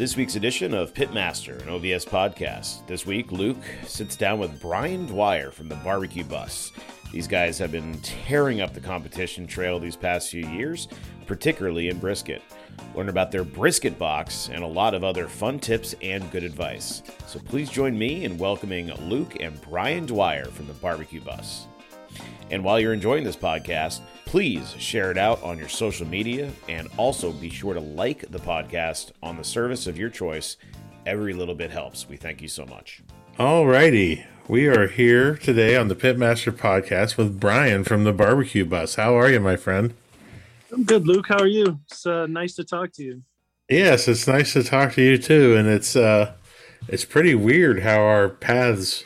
This week's edition of Pitmaster, an OVS podcast. This week, Luke sits down with Brian Dwyer from the Barbecue Bus. These guys have been tearing up the competition trail these past few years, particularly in brisket. Learn about their brisket box and a lot of other fun tips and good advice. So please join me in welcoming Luke and Brian Dwyer from the Barbecue Bus. And while you're enjoying this podcast, please share it out on your social media and also be sure to like the podcast on the service of your choice. Every little bit helps. We thank you so much. All righty. We are here today on the Pitmaster podcast with Brian from the Barbecue Bus. How are you, my friend? I'm good, Luke. How are you? It's uh, nice to talk to you. Yes, it's nice to talk to you too. And it's uh it's pretty weird how our paths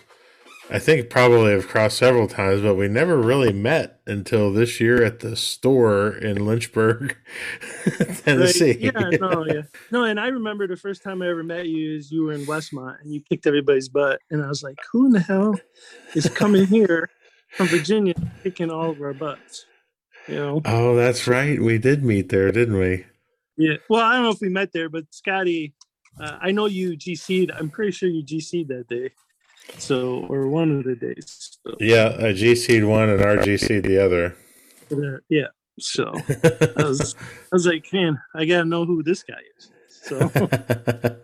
I think probably have crossed several times, but we never really met until this year at the store in Lynchburg, Tennessee. Right. Yeah, no, yeah. No, and I remember the first time I ever met you is you were in Westmont and you kicked everybody's butt. And I was like, who in the hell is coming here from Virginia kicking all of our butts? You know? Oh, that's right. We did meet there, didn't we? Yeah. Well, I don't know if we met there, but Scotty, uh, I know you GC'd. I'm pretty sure you GC'd that day. So, or one of the days. So. Yeah, a GC'd one and RGC'd the other. Uh, yeah. So I was, I was like, man, I gotta know who this guy is. So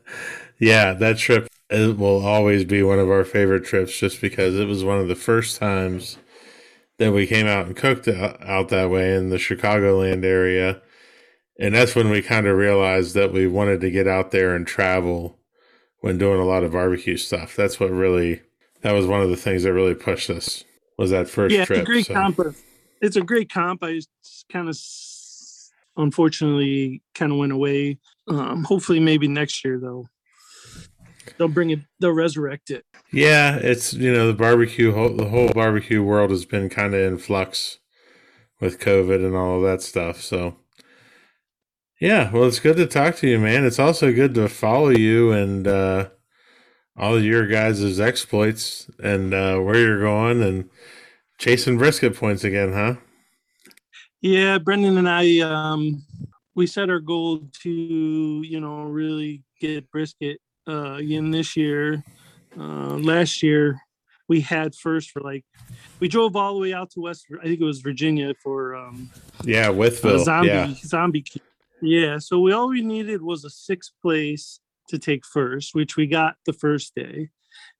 yeah, that trip it will always be one of our favorite trips, just because it was one of the first times that we came out and cooked out that way in the Chicagoland area, and that's when we kind of realized that we wanted to get out there and travel when doing a lot of barbecue stuff. That's what really that was one of the things that really pushed us was that first yeah, trip. It's a great so. comp. It's a great comp. I kind of unfortunately kind of went away. Um, hopefully, maybe next year though. They'll bring it. They'll resurrect it. Yeah, it's you know the barbecue. The whole barbecue world has been kind of in flux with COVID and all of that stuff. So yeah, well, it's good to talk to you, man. It's also good to follow you and uh, all your guys' exploits and uh, where you're going and chasing brisket points again, huh? Yeah, Brendan and I, um, we set our goal to, you know, really get brisket uh, again this year. Uh, last year, we had first for like, we drove all the way out to West, I think it was Virginia for, um, yeah, Wytheville, zombie, yeah. zombie yeah, so we all we needed was a sixth place to take first, which we got the first day,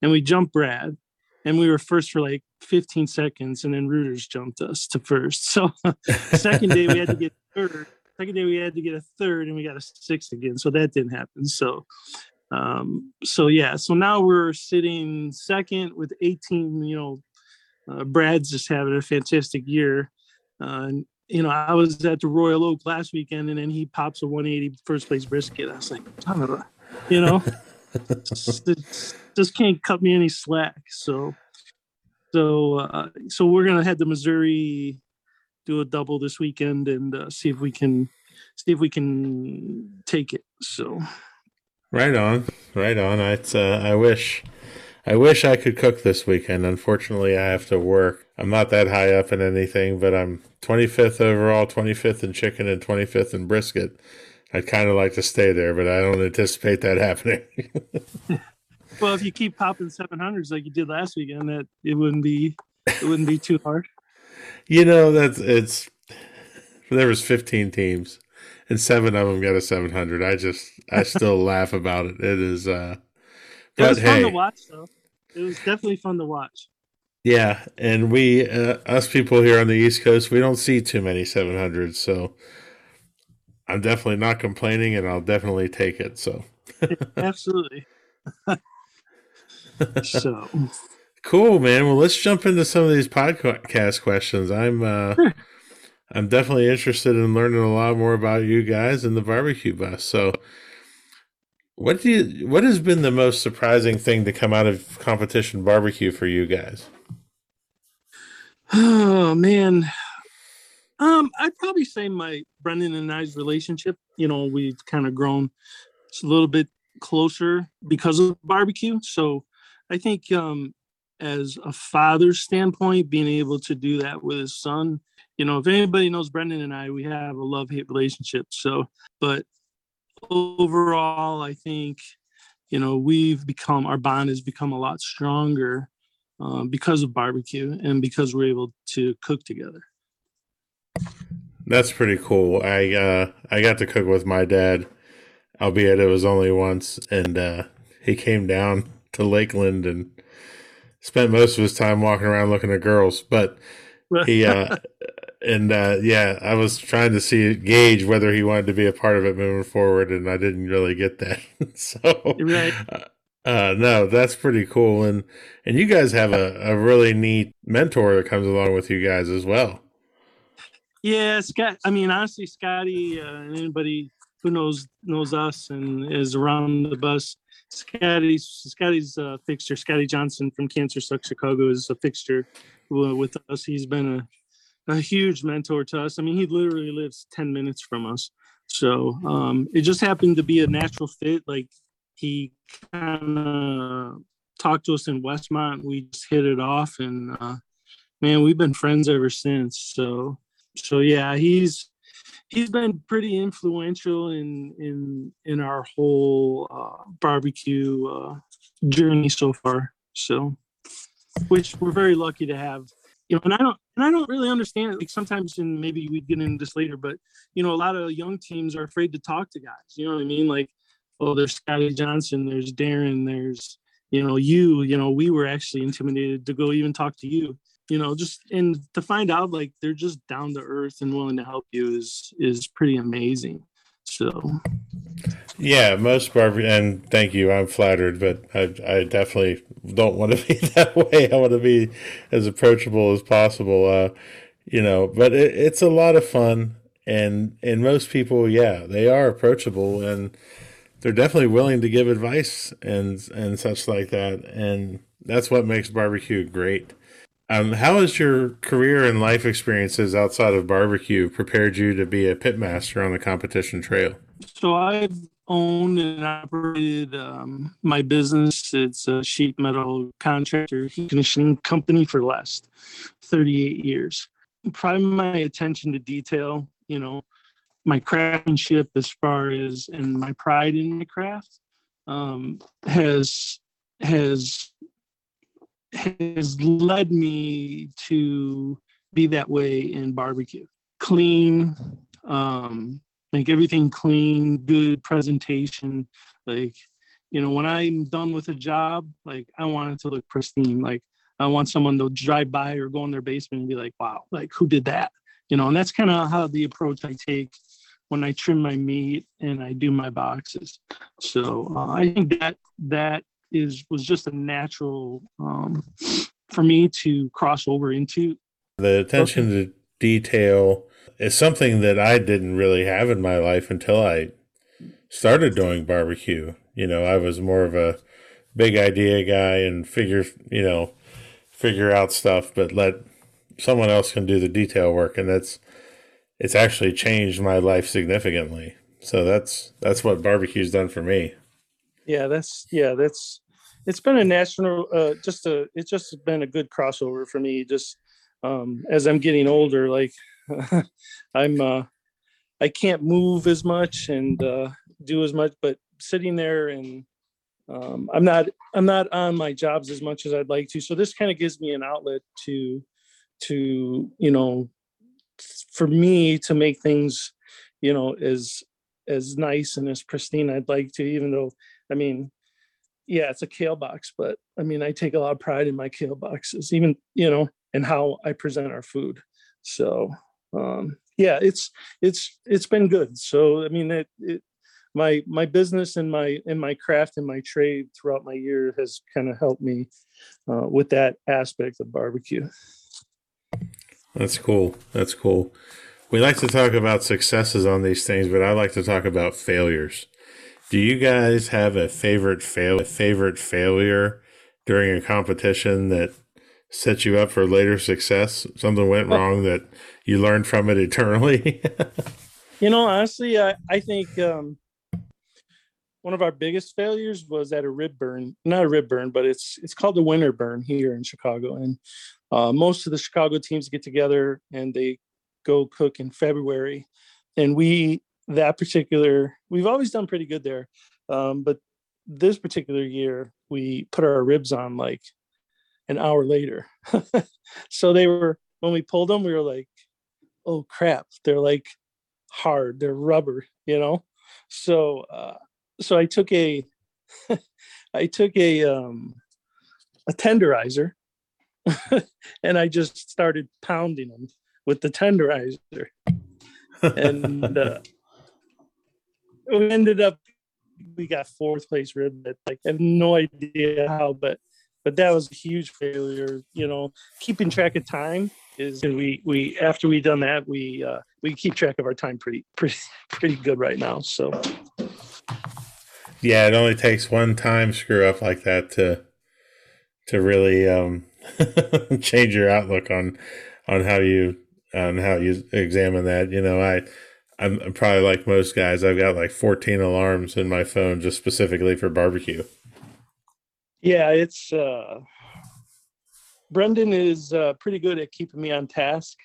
and we jumped Brad, and we were first for like 15 seconds, and then Reuters jumped us to first. So second day we had to get third. Second day we had to get a third, and we got a sixth again. So that didn't happen. So, um, so yeah. So now we're sitting second with 18. You know, uh, Brad's just having a fantastic year. Uh, you know, I was at the Royal Oak last weekend, and then he pops a 180 first place brisket. I was like, you know, just, just, can't cut me any slack. So, so, uh, so we're gonna head to Missouri, do a double this weekend, and uh, see if we can see if we can take it. So, right on, right on. I uh, I wish I wish I could cook this weekend. Unfortunately, I have to work. I'm not that high up in anything, but I'm 25th overall, 25th in chicken, and 25th in brisket. I'd kind of like to stay there, but I don't anticipate that happening. well, if you keep popping 700s like you did last weekend, that it wouldn't be it wouldn't be too hard. You know, that's it's there was 15 teams and seven of them got a 700. I just I still laugh about it. It is uh it was fun hey, to watch, though. It was definitely fun to watch. Yeah, and we, uh, us people here on the East Coast, we don't see too many 700s, so I'm definitely not complaining, and I'll definitely take it. So, absolutely. so, cool, man. Well, let's jump into some of these podcast questions. I'm, uh, I'm definitely interested in learning a lot more about you guys and the barbecue bus. So, what do you? What has been the most surprising thing to come out of competition barbecue for you guys? Oh man, um, I'd probably say my Brendan and I's relationship. You know, we've kind of grown a little bit closer because of barbecue. So I think um, as a father's standpoint, being able to do that with his son, you know, if anybody knows Brendan and I, we have a love hate relationship. So, but overall, I think you know we've become our bond has become a lot stronger uh, because of barbecue and because we're able to cook together. That's pretty cool. I uh, I got to cook with my dad, albeit it was only once, and uh, he came down to Lakeland and spent most of his time walking around looking at girls. But he uh, and uh, yeah, I was trying to see gauge whether he wanted to be a part of it moving forward, and I didn't really get that. so, right. Uh, uh, no, that's pretty cool, and and you guys have a, a really neat mentor that comes along with you guys as well. Yeah, Scott. I mean, honestly, Scotty, uh, anybody who knows knows us and is around the bus, Scotty's Scotty's a fixture. Scotty Johnson from Cancer Suck Chicago is a fixture with us. He's been a a huge mentor to us. I mean, he literally lives 10 minutes from us. So um, it just happened to be a natural fit. Like he kind of talked to us in Westmont. We just hit it off, and uh, man, we've been friends ever since. So, so yeah, he's he's been pretty influential in in in our whole uh, barbecue uh, journey so far. So, which we're very lucky to have you know, and I don't and I don't really understand it. Like sometimes, and maybe we get into this later, but you know, a lot of young teams are afraid to talk to guys. You know what I mean? Like, oh, there's Scotty Johnson, there's Darren, there's you know, you. You know, we were actually intimidated to go even talk to you. You know, just and to find out like they're just down to earth and willing to help you is is pretty amazing. So, yeah, most barbecue, and thank you. I'm flattered, but I, I definitely don't want to be that way. I want to be as approachable as possible. Uh, you know, but it, it's a lot of fun, and and most people, yeah, they are approachable, and they're definitely willing to give advice and and such like that, and that's what makes barbecue great. Um, how has your career and life experiences outside of barbecue prepared you to be a pitmaster on the competition trail? So I've owned and operated um, my business. It's a sheet metal contractor conditioning company for the last 38 years. Pride my attention to detail, you know, my craftsmanship as far as and my pride in my craft um, has has has led me to be that way in barbecue. Clean, um, make everything clean, good presentation. Like, you know, when I'm done with a job, like I want it to look pristine. Like I want someone to drive by or go in their basement and be like, wow, like who did that? You know, and that's kind of how the approach I take when I trim my meat and I do my boxes. So uh, I think that that is was just a natural um, for me to cross over into. The attention to detail is something that I didn't really have in my life until I started doing barbecue. You know, I was more of a big idea guy and figure, you know, figure out stuff, but let someone else can do the detail work, and that's it's actually changed my life significantly. So that's that's what barbecue's done for me yeah that's yeah that's it's been a national uh just a it's just been a good crossover for me just um as i'm getting older like i'm uh i can't move as much and uh do as much but sitting there and um i'm not i'm not on my jobs as much as i'd like to so this kind of gives me an outlet to to you know for me to make things you know as as nice and as pristine i'd like to even though I mean, yeah, it's a kale box, but I mean, I take a lot of pride in my kale boxes, even you know, and how I present our food. So um, yeah, it's it's it's been good. So I mean, it, it my my business and my and my craft and my trade throughout my year has kind of helped me uh, with that aspect of barbecue. That's cool. That's cool. We like to talk about successes on these things, but I like to talk about failures. Do you guys have a favorite fail a favorite failure during a competition that set you up for later success? Something went wrong that you learned from it eternally? you know, honestly, I, I think um, one of our biggest failures was at a rib burn, not a rib burn, but it's it's called the winter burn here in Chicago. And uh, most of the Chicago teams get together and they go cook in February. And we that particular, we've always done pretty good there. Um, but this particular year, we put our ribs on like an hour later. so they were, when we pulled them, we were like, oh crap, they're like hard, they're rubber, you know? So, uh, so I took a, I took a, um, a tenderizer and I just started pounding them with the tenderizer. and uh, we ended up we got fourth place rib like I have no idea how, but but that was a huge failure. You know, keeping track of time is we we after we done that we uh, we keep track of our time pretty pretty pretty good right now. So yeah, it only takes one time screw up like that to to really um, change your outlook on on how you on how you examine that. You know, I I'm, probably like most guys. I've got like 14 alarms in my phone just specifically for barbecue. Yeah, it's uh Brendan is uh, pretty good at keeping me on task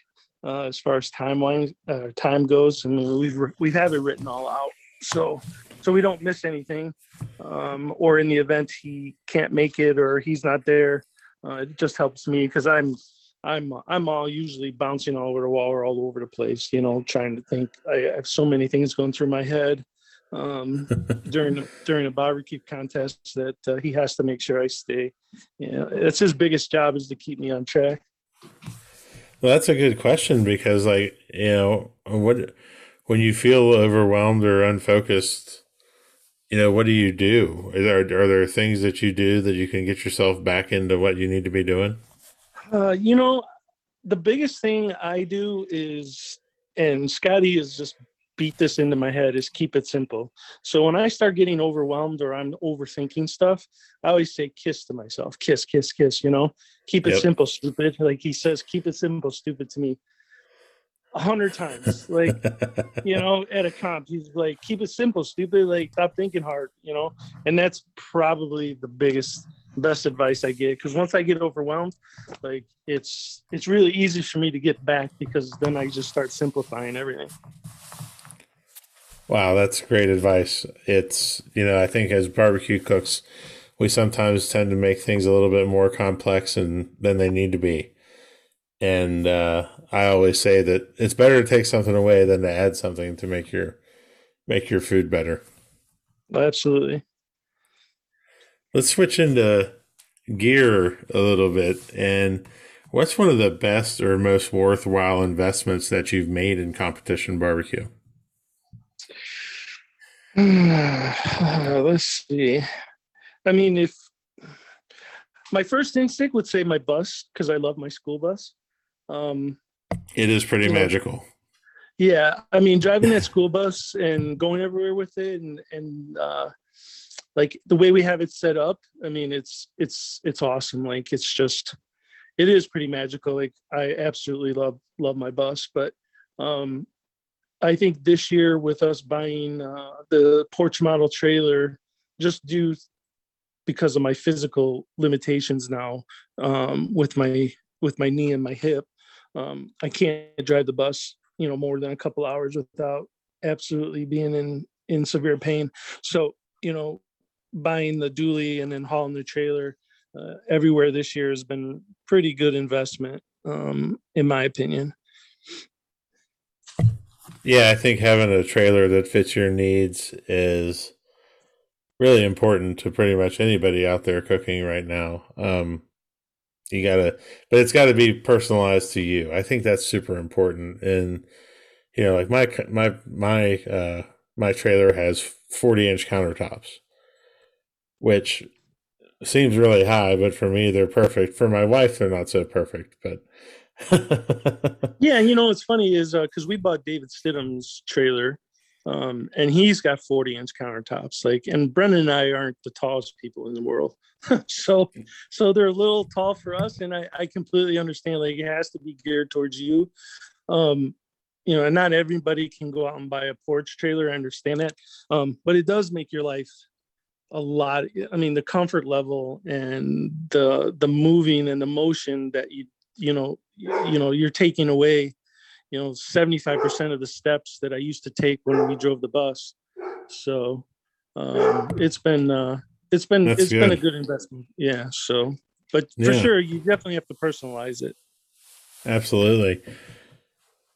uh, as far as timeline uh, time goes. I mean, we've we have it written all out, so so we don't miss anything. Um, or in the event he can't make it or he's not there, uh, it just helps me because I'm I'm I'm all usually bouncing all over the wall or all over the place, you know, trying to think. I have so many things going through my head um, during during a barbecue contest that uh, he has to make sure I stay. Yeah, it's his biggest job is to keep me on track. Well, that's a good question because, like, you know, what when you feel overwhelmed or unfocused, you know, what do you do? Are there, are there things that you do that you can get yourself back into what you need to be doing? Uh, you know, the biggest thing I do is, and Scotty is just beat this into my head is keep it simple. So when I start getting overwhelmed or I'm overthinking stuff, I always say kiss to myself. Kiss, kiss, kiss, you know. Keep it yep. simple, stupid. Like he says, keep it simple, stupid to me. A hundred times. Like, you know, at a comp, he's like, keep it simple, stupid. Like, stop thinking hard, you know. And that's probably the biggest best advice I get because once I get overwhelmed, like it's it's really easy for me to get back because then I just start simplifying everything. Wow, that's great advice. It's you know I think as barbecue cooks, we sometimes tend to make things a little bit more complex and than they need to be. And uh, I always say that it's better to take something away than to add something to make your make your food better. Absolutely. Let's switch into gear a little bit. And what's one of the best or most worthwhile investments that you've made in competition barbecue? let's see. I mean, if my first instinct would say my bus because I love my school bus. Um, it is pretty magical. Know, yeah, I mean, driving that school bus and going everywhere with it, and and uh, like the way we have it set up i mean it's it's it's awesome like it's just it is pretty magical like i absolutely love love my bus but um i think this year with us buying uh, the porch model trailer just due because of my physical limitations now um with my with my knee and my hip um i can't drive the bus you know more than a couple hours without absolutely being in in severe pain so you know buying the dually and then hauling the trailer uh, everywhere this year has been pretty good investment, um, in my opinion. Yeah, I think having a trailer that fits your needs is really important to pretty much anybody out there cooking right now. Um, you gotta, but it's got to be personalized to you. I think that's super important. And you know, like my my my uh, my trailer has forty inch countertops, which seems really high, but for me, they're perfect. For my wife, they're not so perfect, but. yeah, you know what's funny is because uh, we bought David Stidham's trailer, um, and he's got 40 inch countertops. Like, and Brendan and I aren't the tallest people in the world, so so they're a little tall for us, and I, I completely understand. Like, it has to be geared towards you. Um, you know, and not everybody can go out and buy a porch trailer. I understand that, um, but it does make your life a lot i mean the comfort level and the the moving and the motion that you you know you know you're taking away you know 75% of the steps that i used to take when we drove the bus so um, it's been uh, it's been That's it's been a good. good investment yeah so but for Yeah. sure you definitely have to personalize it Absolutely.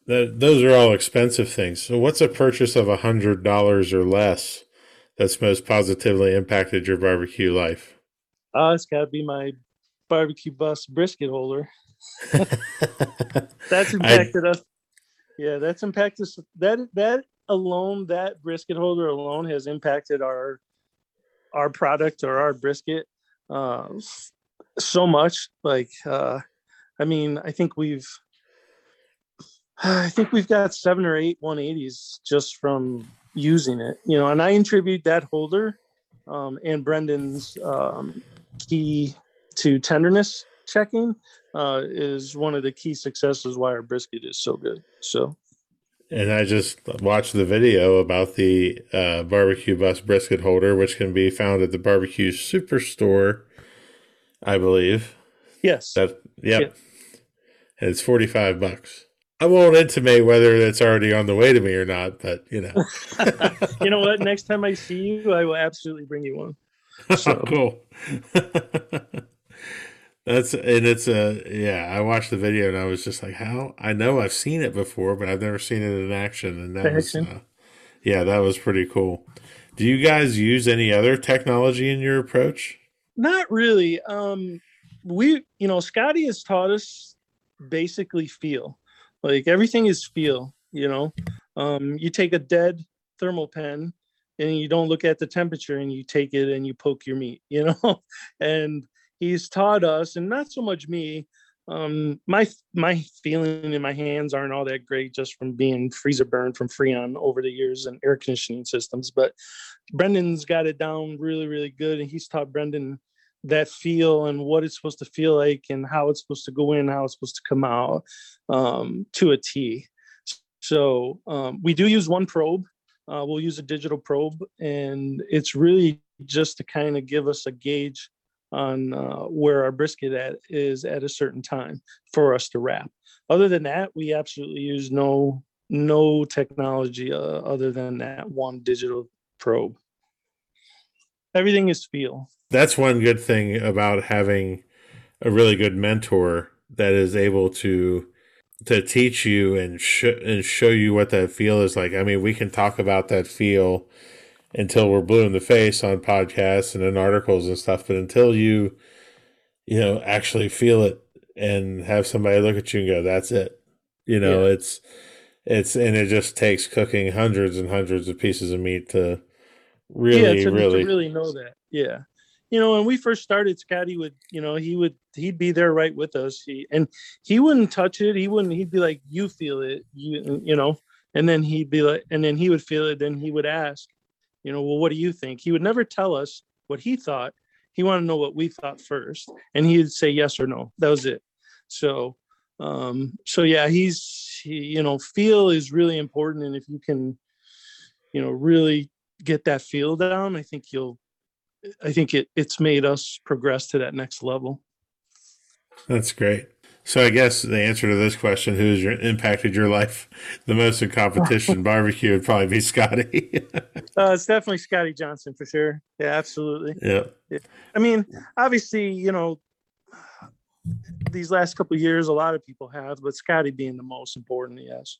That those are all expensive things. So what's a purchase of a hundred dollars or less that's most positively impacted your barbecue life? uh, it's got to be my barbecue bus brisket holder that's I- impacted us yeah that's impacted that that alone that brisket holder alone has impacted our our product or our brisket uh so much. Like uh i mean i think we've i think we've got seven or eight 180s just from using it you know and i attribute that holder um and brendan's um key to tenderness checking uh, is one of the key successes why our brisket is so good. So And I just watched the video about the uh, barbecue bus brisket holder, which can be found at the barbecue superstore, I believe. yes, That yep. And it's forty five bucks. I won't intimate whether it's already on the way to me or not, but you know. you know what? Next time I see you, I will absolutely bring you one. So- cool. That's and it's a yeah. I watched the video and I was just like, how? I know I've seen it before, but I've never seen it in action. And that was, uh, yeah, that was pretty cool. Do you guys use any other technology in your approach? Not really. Um, we, you know, Scotty has taught us basically feel. Like everything is feel. You know, um, you take a dead Thermapen and you don't look at the temperature and you take it and you poke your meat. You know, and he's taught us, and not so much me. Um, my my feeling in my hands aren't all that great just from being freezer burned from Freon over the years and air conditioning systems, but Brendan's got it down really, really good, and he's taught Brendan that feel and what it's supposed to feel like and how it's supposed to go in, how it's supposed to come out um, to a T. So um, we do use one probe. Uh, we'll use a digital probe, and it's really just to kind of give us a gauge on uh, where our brisket at is at a certain time for us to wrap. Other than that, we absolutely use no no technology uh, other than that one digital probe. Everything is feel. That's one good thing about having a really good mentor that is able to to teach you and sh- and show you what that feel is like. I mean, we can talk about that feel until we're blue in the face on podcasts and in articles and stuff, but until you you know actually feel it and have somebody look at you and go, "That's it," you know, Yeah. it's it's and it just takes cooking hundreds and hundreds of pieces of meat to really, yeah, to, really, to really know that. Yeah. You know, when we first started, Scotty would, you know, he would he'd be there right with us. He and he wouldn't touch it. He wouldn't, he'd be like, You feel it, you you know, and then he'd be like, and then he would feel it, then he would ask, you know, well, what do you think? He would never tell us what he thought. He wanted to know what we thought first. And he'd say yes or no. That was it. So um, so yeah, he's he, you know, feel is really important. And if you can, you know, really get that feel down, I think you'll I think it it's made us progress to that next level. That's great. So I guess the answer to this question, who's your, impacted your life the most in competition barbecue, would probably be Scotty. Uh, it's definitely Scotty Johnson for sure. Yeah, absolutely. yeah. I mean, obviously, you know, these last couple of years, a lot of people have, but Scotty being the most important, yes.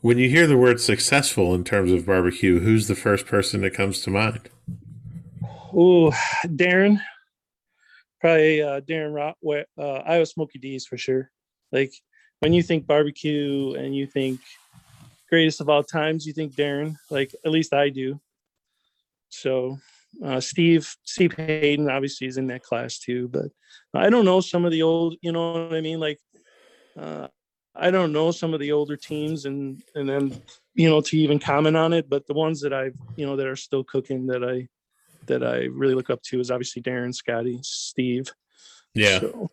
When you hear the word successful in terms of barbecue, who's the first person that comes to mind? Oh, Darren, probably uh, Darren Rock, uh, Iowa Smoky D's for sure. Like when you think barbecue and you think greatest of all times, you think Darren. Like at least I do. So uh, Steve Steve Hayden obviously is in that class too, but I don't know some of the old. You know what I mean? Like uh, I don't know some of the older teams and and then you know to even comment on it, but the ones that I've you know that are still cooking that I that I really look up to is obviously Darren, Scotty, Steve. Yeah. So,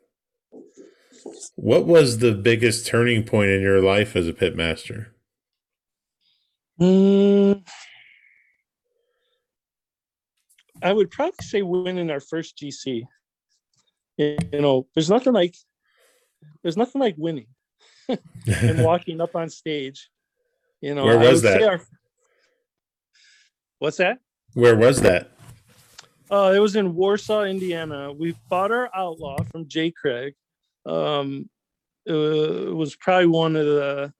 What was the biggest turning point in your life as a pitmaster? mm, I would probably say winning our first GC. You know, there's nothing like there's nothing like winning. and walking up on stage. You know, Where was that? our- what's that? Where was that? Uh, it was in Warsaw, Indiana. We bought our Outlaw from J. Craig. Um, it was probably one of the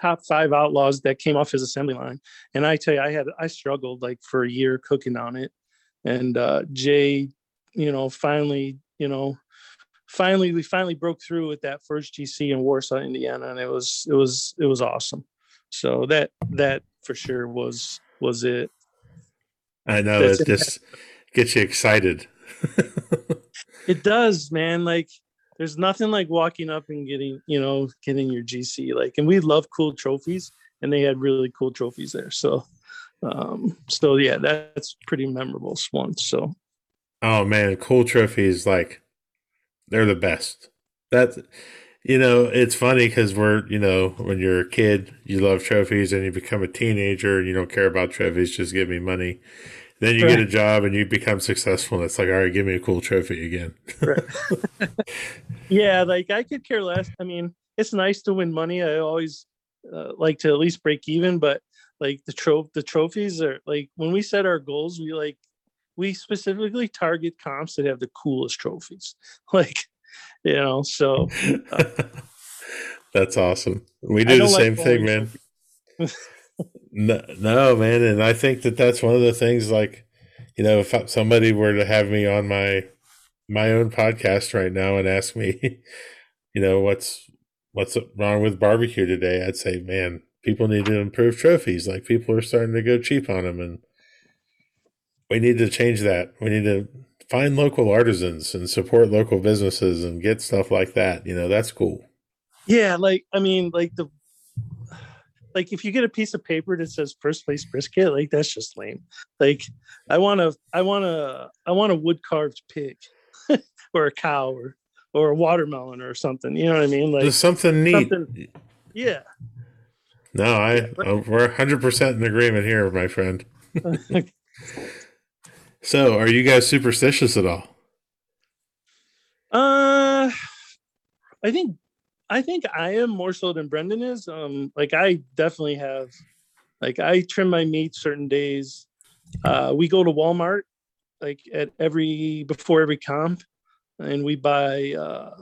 top five Outlaws that came off his assembly line. And I tell you, I had I struggled like for a year cooking on it. And uh, Jay, you know, finally, you know, finally we finally broke through with that first GC in Warsaw, Indiana, and it was it was it was awesome. So that that for sure was was it. I know it just gets you excited. It does, man. Like there's nothing like walking up and getting, you know, getting your GC. Like, and we love cool trophies, and they had really cool trophies there. So, um, so yeah, that's pretty memorable one. So Oh man, cool trophies like they're the best. That you know, it's funny because we're you know when you're a kid, you love trophies, and you become a teenager, and you don't care about trophies. Just give me money. Then you get a job and you become successful, and it's like, all right, give me a cool trophy again. yeah, like I could care less. I mean, it's nice to win money. I always uh, like to at least break even, but like the tro the trophies are like when we set our goals, we like we specifically target comps that have the coolest trophies. Like, you know, so uh. That's awesome. We do the don't like same thing, man. no, no, man, and I think that that's one of the things. Like, you know, if somebody were to have me on my my own podcast right now and ask me, you know, what's what's wrong with barbecue today, I'd say, man, people need to improve trophies. Like, people are starting to go cheap on them, and we need to change that. We need to find local artisans and support local businesses and get stuff like that. You know, that's cool. Yeah, like I mean, like the like if you get a piece of paper that says first place brisket, like that's just lame. Like I want to, I want to, I want a wood carved pig, or a cow, or or a watermelon or something. You know what I mean? Like Just something neat. something- yeah, No, I uh, we're hundred percent in agreement here, my friend. So, are you guys superstitious at all? Uh, I think I think I am more so than Brendan is. Um, like I definitely have, like I trim my meat certain days. Uh, we go to Walmart like at every before every comp, and we buy uh,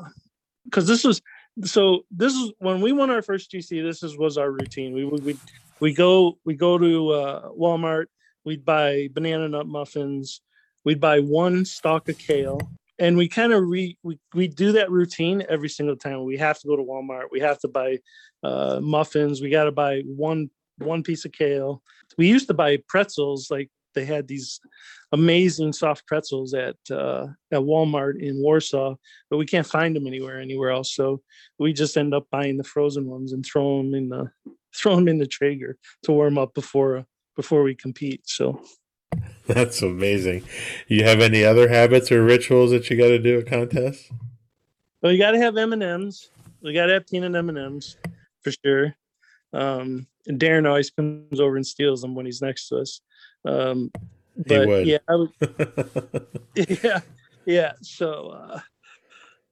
because this was so this is when we won our first GC. This is was our routine. We we we go we go to uh, Walmart. We'd buy banana nut muffins. We'd buy one stalk of kale. And we kind of re we, we do that routine every single time. We have to go to walmart. We have to buy uh, muffins. We got to buy one one piece of kale. We used to buy pretzels like they had these amazing soft pretzels at uh, at walmart in warsaw but we can't find them anywhere anywhere else. So we just end up buying the frozen ones and throw them in the throw them in the traeger to warm up before before we compete so That's amazing. You have any other habits or rituals that you got to do at contests? Well, you got to have M and M's. We got to have peanut M and M's for sure. Um, and Darren always comes over and steals them when he's next to us. Um, but would. yeah, would, yeah, yeah. So,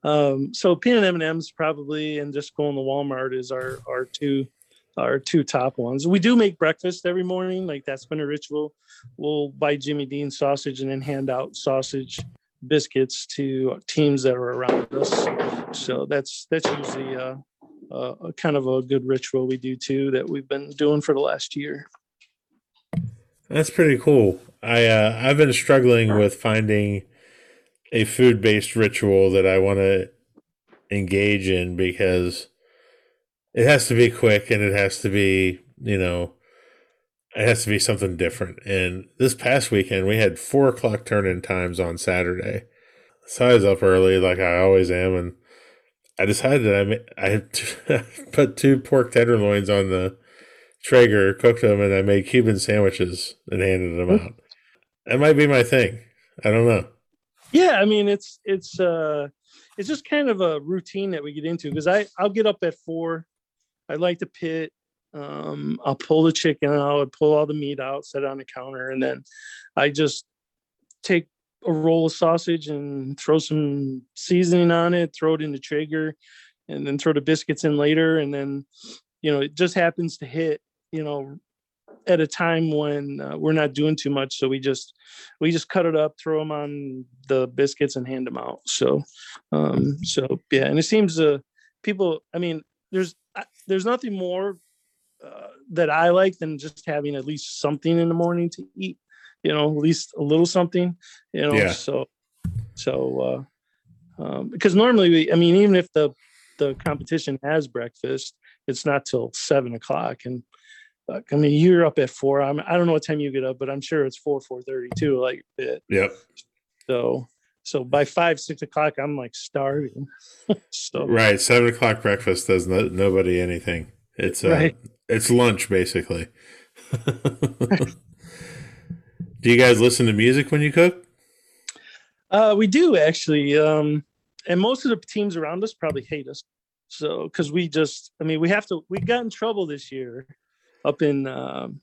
uh, um, so peanut M and M's probably, and just going to Walmart is our our two our two top ones. We do make breakfast every morning, like that's been a ritual. We'll buy Jimmy Dean sausage and then hand out sausage biscuits to teams that are around us. So that's that's usually uh, uh, a kind of a good ritual we do too that we've been doing for the last year. That's pretty cool. I uh, I've been struggling with finding a food based ritual that I want to engage in because it has to be quick and it has to be you know it has to be something different. And this past weekend we had four o'clock turn in times on Saturday, so I was up early like I always am, and I decided I ma- I had put two pork tenderloins on the Traeger, cooked them, and I made Cuban sandwiches and handed them out. That might be my thing. I don't know. Yeah, I mean it's it's uh it's just kind of a routine that we get into because I I'll get up at four. I like to pit. Um, I'll pull the chicken out, pull all the meat out, set it on the counter, and then I just take a roll of sausage and throw some seasoning on it, throw it in the Traeger, and then throw the biscuits in later and then you know it just happens to hit you know at a time when uh, we're not doing too much so we just we just cut it up throw them on the biscuits and hand them out so um so yeah and it seems uh people i mean there's I- there's nothing more uh, that i like than just having at least something in the morning to eat you know at least a little something you know Yeah. so so uh um because normally we i mean even if the the competition has breakfast it's not till seven o'clock and uh, I mean, you're up at four. I'm, I don't know what time you get up, but I'm sure it's four, four thirty too. Like it. Yep. So, so by five, six o'clock, I'm like starving. so Right. Seven o'clock breakfast does no, nobody anything. It's uh, Right. it's lunch basically. Do you guys listen to music when you cook? uh, we do actually, um, and most of the teams around us probably hate us. So, because we just, I mean, we have to. We got in trouble this year, up in um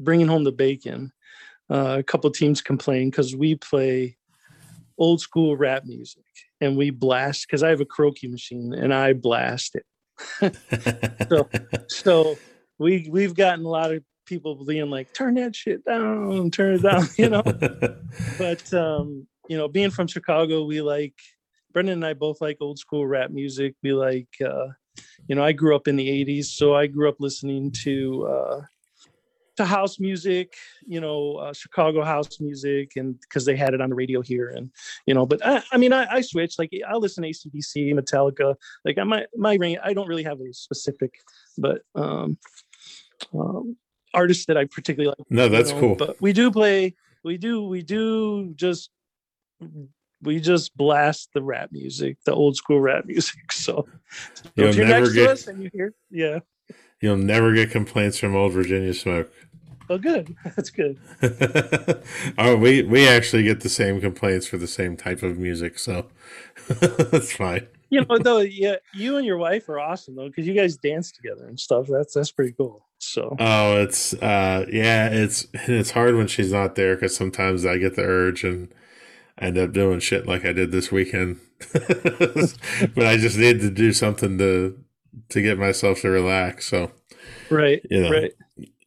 bringing home the bacon. Uh, a couple teams complain because we play old school rap music and we blast because I have a karaoke machine and I blast it. So- so we we've gotten a lot of people being like turn that shit down turn it down you know but um you know being from chicago we like brendan and i both like old school rap music we like uh you know i grew up in the 80s so i grew up listening to uh to house music you know uh, chicago house music and because they had it on the radio here and you know but i, I mean I, I switch like i listen to acdc metallica like i my my range i don't really have a specific but um, um artists that i particularly like no, you that's know, cool. But we do play, we do, we do just, we just blast the rap music, the old school rap music. So, so if you're next get- to us and you hear, yeah, You'll never get complaints from old Virginia Smoke. oh, good, that's good. oh, we we actually get the same complaints for the same type of music, so that's fine. You know, though, yeah, you and your wife are awesome though, because you guys dance together and stuff. That's that's pretty cool. So, Oh, it's uh, yeah, it's it's hard when she's not there because sometimes I get the urge and end up doing shit like I did this weekend. but I just need to do something to to get myself to relax. So, right, you know, right.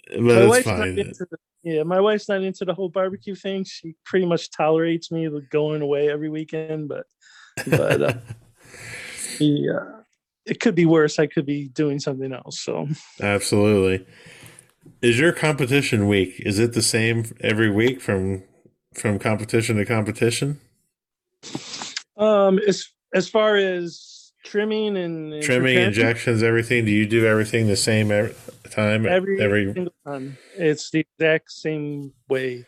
but My it's wife's not fine. into the, yeah, my wife's not into the whole barbecue thing. She pretty much tolerates me going away every weekend, but but uh, yeah, it could be worse. I could be doing something else. So Absolutely. Is your competition week? Is it the same every week from from competition to competition? um, as as far as trimming and, and Trimming, injections, everything. Do you do everything the same every time? every, every single time, it's the exact same way.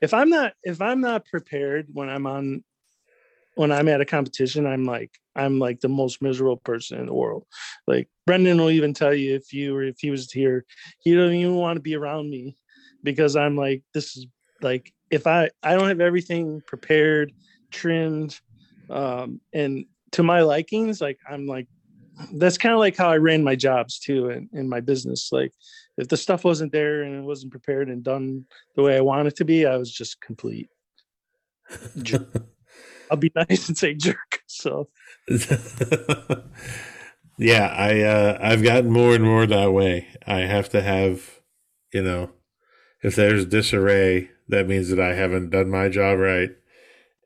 If I'm not if I'm not prepared when I'm on when I'm at a competition, I'm like I'm like the most miserable person in the world. Like Brendan will even tell you if you or if he was here, he don't even want to be around me because I'm like this is like if I I don't have everything prepared, trimmed, um, and to my likings, like I'm like that's kind of like how I ran my jobs too in, in my business. Like if the stuff wasn't there and it wasn't prepared and done the way I wanted to be, I was just complete. jerk. I'll be nice and say jerk. So yeah, I uh, I've gotten more and more that way. I have to have, you know, if there's disarray, that means that I haven't done my job right,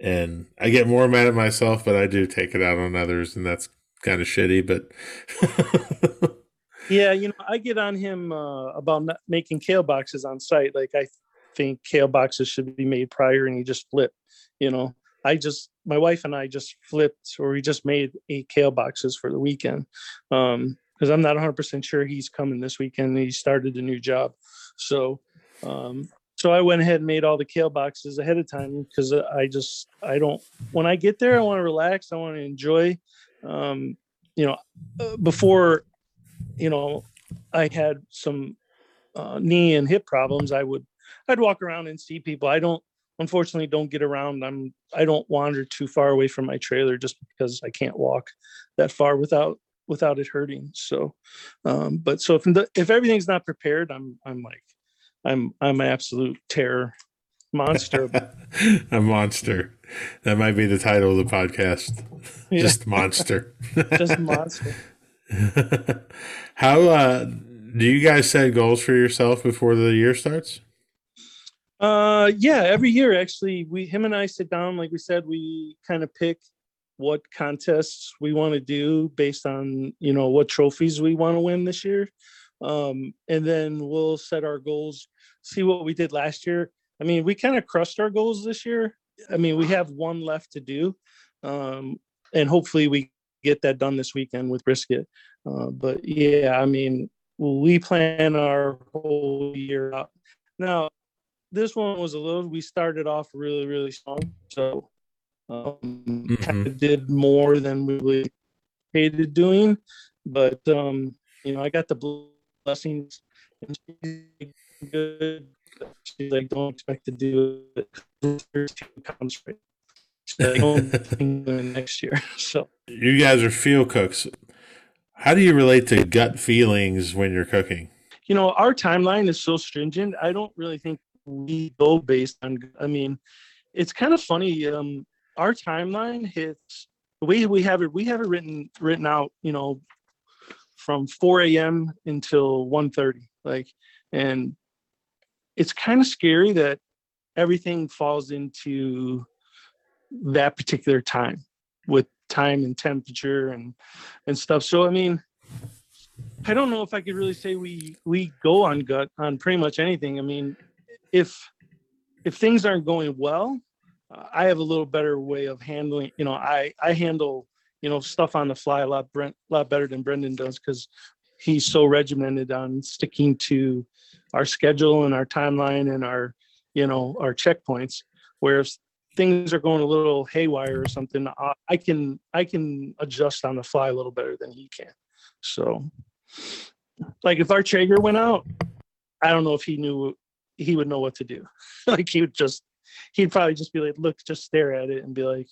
and I get more mad at myself. But I do take it out on others, and that's kind of shitty. But yeah, you know, I get on him uh, about not making kale boxes on site. Like I think kale boxes should be made prior, and you just flip. You know, I just my wife and I just flipped, or we just made eight kale boxes for the weekend. Um, because I'm not 100 percent sure he's coming this weekend. He started a new job, so um, so I went ahead and made all the kale boxes ahead of time because I just I don't when I get there I want to relax. I want to enjoy. Um, you know, uh, before you know I had some uh, knee and hip problems, I would I'd walk around and see people. I don't unfortunately don't get around. I'm I don't wander too far away from my trailer just because I can't walk that far without without it hurting. So, um, but so if if everything's not prepared, I'm I'm like I'm I'm absolute terror. monster. a monster. That might be the title of the podcast. Yeah. Just monster. Just monster. How uh, do you guys set goals for yourself before the year starts? Uh, yeah, every year actually, we him and I sit down. Like we said, we kind of pick what contests we want to do based on you know what trophies we want to win this year, um, and then we'll set our goals. See what we did last year. I mean, we kind of crushed our goals this year. I mean, we have one left to do, um, and hopefully we get that done this weekend with brisket. Uh, but yeah, I mean, we plan our whole year out. Now, this one was a little. We started off really, really strong, so um, kind of did more than we really hated doing. But um, you know, I got the blessings. And she's good. She's like, don't expect to do it. Comes right. Next year. So You guys are field cooks. How do you relate to gut feelings when you're cooking? you know, our timeline is so stringent. I don't really think we go based on. I mean, it's kind of funny. Um, our timeline hits the way we have it. We have it written written out. You know, from 4 a.m. until 1:30. Like, and it's kind of scary that everything falls into that particular time with time and temperature and and stuff. So I mean, I don't know if I could really say we we go on gut on pretty much anything. I mean, if if things aren't going well, I have a little better way of handling. You know, I I handle you know stuff on the fly a lot Brent a lot better than Brendan does because he's so regimented on sticking to our schedule and our timeline and our you know our checkpoints. Whereas things are going a little haywire or something, I, I can I can adjust on the fly a little better than he can. So, like if our Traeger went out, I don't know if he knew he would know what to do. like he would just he'd probably just be like, look, just stare at it and be like,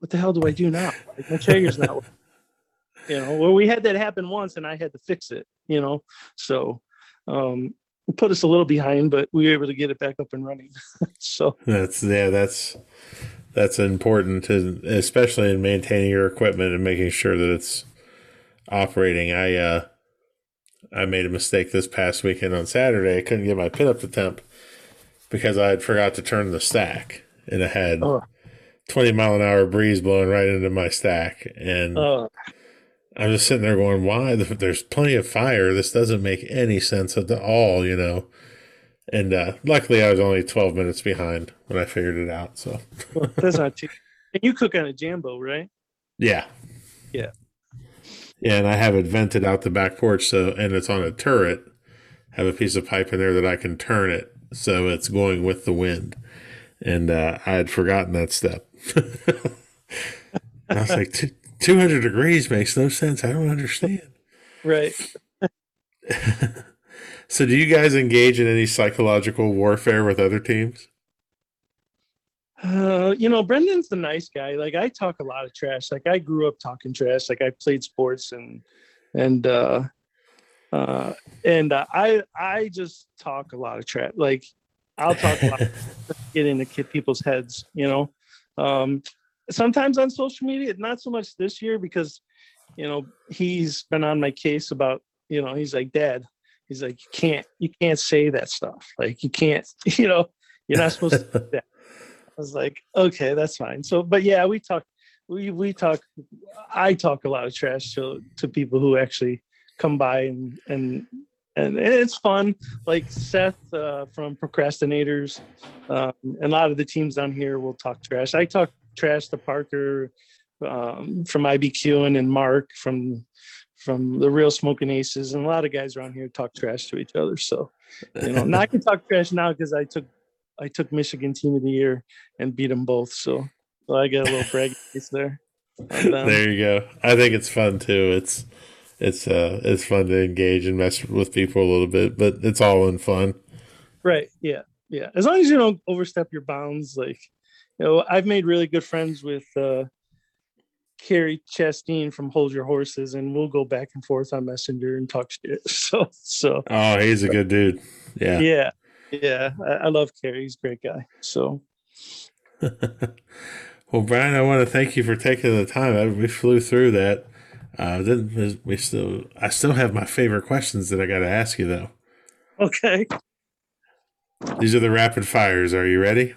what the hell do I do now? Like my Traeger's not working. You know, well, we had that happen once and I had to fix it, you know. So um it put us a little behind, but we were able to get it back up and running. so That's yeah, that's that's important to especially in maintaining your equipment and making sure that it's operating. I uh I made a mistake this past weekend on Saturday. I couldn't get my pin up to temp because I had forgot to turn the stack and I had Oh. 20 mile an hour breeze blowing right into my stack. And uh I'm just sitting there going, why? There's plenty of fire. This doesn't make any sense at all, you know? And uh, luckily, I was only 12 minutes behind when I figured it out. So, that's not too and you cook on a Jambo, right? yeah. Yeah. Yeah, and I have it vented out the back porch, so and it's on a turret. Have a piece of pipe in there that I can turn it so it's going with the wind. And uh, I had forgotten that step. I was like, 200 degrees makes no sense. I don't understand. Right. So, do you guys engage in any psychological warfare with other teams? Uh, you know, Brendan's the nice guy. Like I talk a lot of trash. Like I grew up talking trash. Like I played sports and and uh uh and uh, I I just talk a lot of trash. Like I'll talk a lot get into kid people's heads, you know. Um sometimes on social media, not so much this year because you know, he's been on my case about, you know, he's like, Dad, he's like, you can't you can't say that stuff. Like you can't, you know, you're not supposed to. I was like, okay, that's fine. So, but yeah, we talk, we we talk. I talk a lot of trash to to people who actually come by and and and it's fun. Like Seth uh, from Procrastinators, um, and a lot of the teams down here will talk trash. I talk trash to Parker um, from IBQ and, and Mark from from the Real Smoking Aces, and a lot of guys around here talk trash to each other. So, you know, now I can talk trash now because I took I took Michigan Team of the Year and beat them both. So, so I got a little brag there. And, um, there you go. I think it's fun too. It's it's uh it's fun to engage and mess with people a little bit, but it's all in fun. Right. Yeah. Yeah. As long as you don't overstep your bounds, like you know, I've made really good friends with uh Carrie Chastain from Hold Your Horses, and we'll go back and forth on Messenger and talk shit. So, so Oh, he's a good dude. Yeah. yeah, Yeah, I, I love Kerry. He's a great guy. So. well, Brian, I want to thank you for taking the time. We flew through that. Uh, then we still, I still have my favorite questions that I got to ask you though. Okay. These are the rapid fires. Are you ready?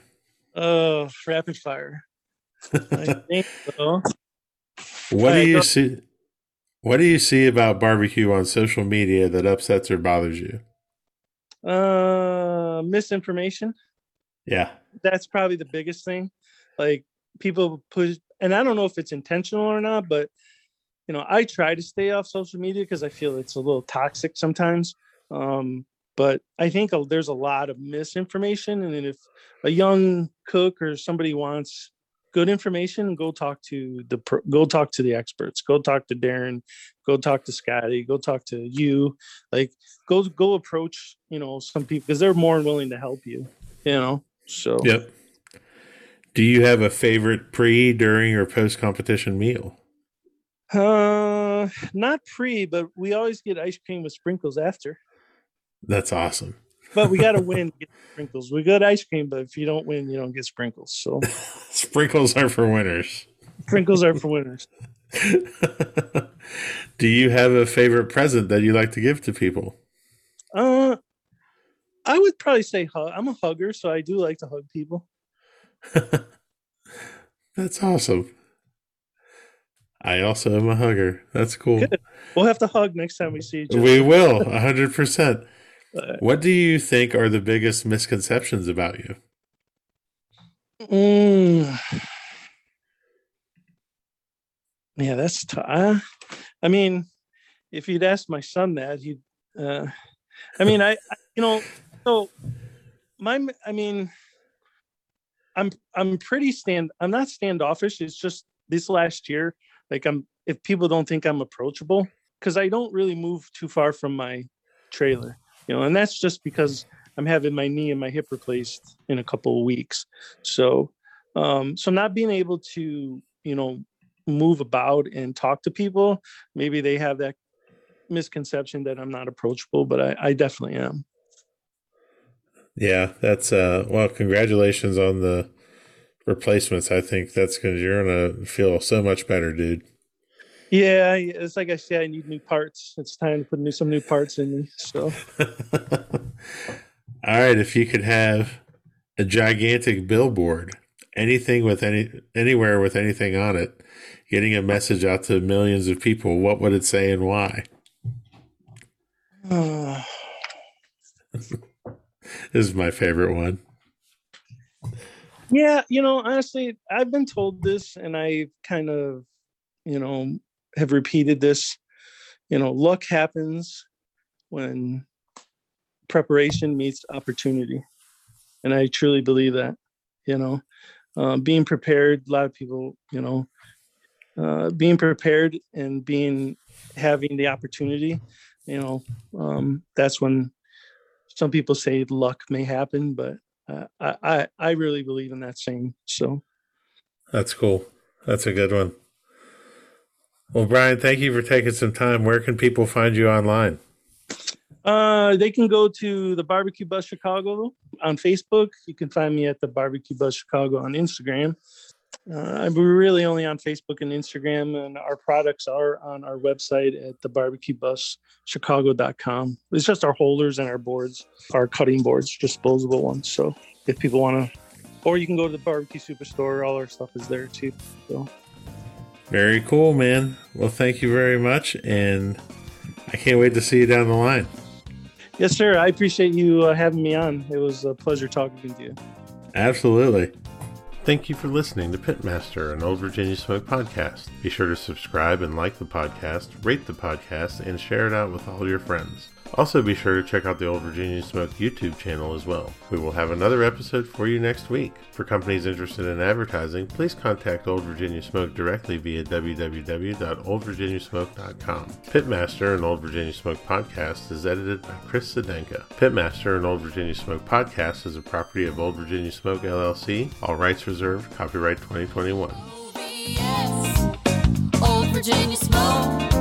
Oh, rapid fire. I think so. What do you see? What do you see about barbecue on social media that upsets or bothers you? Uh, misinformation. Yeah, that's probably the biggest thing. Like people push, and I don't know if it's intentional or not, but you know, I try to stay off social media because I feel it's a little toxic sometimes. Um, but I think there's a lot of misinformation, and if a young cook or somebody wants good information, go talk to the go talk to the experts. Go talk to Darren. Go talk to Scotty. Go talk to you. Like go go approach you know some people because they're more willing to help you. You know. So. Yep. Do you have a favorite pre, during, or post competition meal? Uh, not pre, but we always get ice cream with sprinkles after. That's awesome. but we got to win to sprinkles. We got ice cream, but if you don't win, you don't get sprinkles. So sprinkles are for winners. Sprinkles are for winners. Do you have a favorite present that you like to give to people? Uh, I would probably say hug. I'm a hugger, so I do like to hug people. That's awesome. I also am a hugger. That's cool. Good. We'll have to hug next time we see each other. We will, hundred percent. What do you think are the biggest misconceptions about you? Mm. Yeah, that's tough. I mean, if you'd asked my son that, he'd. Uh, I mean, I, I, you know, so my, I mean, I'm, I'm pretty stand. I'm not standoffish. It's just this last year, like I'm. If people don't think I'm approachable, because I don't really move too far from my trailer you know, and that's just because I'm having my knee and my hip replaced in a couple of weeks. So, um, so not being able to, you know, move about and talk to people, maybe they have that misconception that I'm not approachable, but I, I definitely am. Yeah, that's uh well, congratulations on the replacements. I think that's because you're gonna feel so much better, dude. Yeah, it's like I said, I need new parts. It's time to put new some new parts in me. So, all right, if you could have a gigantic billboard, anything with any anywhere with anything on it, getting a message out to millions of people, what would it say and why? this is my favorite one. Yeah, you know, honestly, I've been told this, and I kind of, you know, have repeated this. You know, luck happens when preparation meets opportunity. And I truly believe that, you know, uh, being prepared, a lot of people, you know, uh, being prepared and being having the opportunity, you know, um, that's when some people say luck may happen, but uh, I, I really believe in that saying. So that's cool. That's a good one. Well, Brian, thank you for taking some time. Where can people find you online? Uh, they can go to the Barbecue Bus Chicago on Facebook. You can find me at the Barbecue Bus Chicago on Instagram. Uh, we're really only on Facebook and Instagram, and our products are on our website at the barbecuebuschicago.com. It's just our holders and our boards, our cutting boards, disposable ones. So if people want to, or you can go to the Barbecue Superstore, all our stuff is there too. So very cool, man. Well, thank you very much, and I can't wait to see you down the line. Yes, sir. I appreciate you uh, having me on. It was a pleasure talking to you. Absolutely. Thank you for listening to Pitmaster, an Old Virginia Smoke podcast. Be sure to subscribe and like the podcast, rate the podcast, and share it out with all your friends. Also, be sure to check out the Old Virginia Smoke YouTube channel as well. We will have another episode for you next week. For companies interested in advertising, please contact Old Virginia Smoke directly via www.oldvirginiasmoke.com. Pitmaster, and Old Virginia Smoke podcast, is edited by Chris Sedenka. Pitmaster, and Old Virginia Smoke podcast is a property of Old Virginia Smoke LLC. All rights reserved. Copyright 2021. Old Virginia Smoke.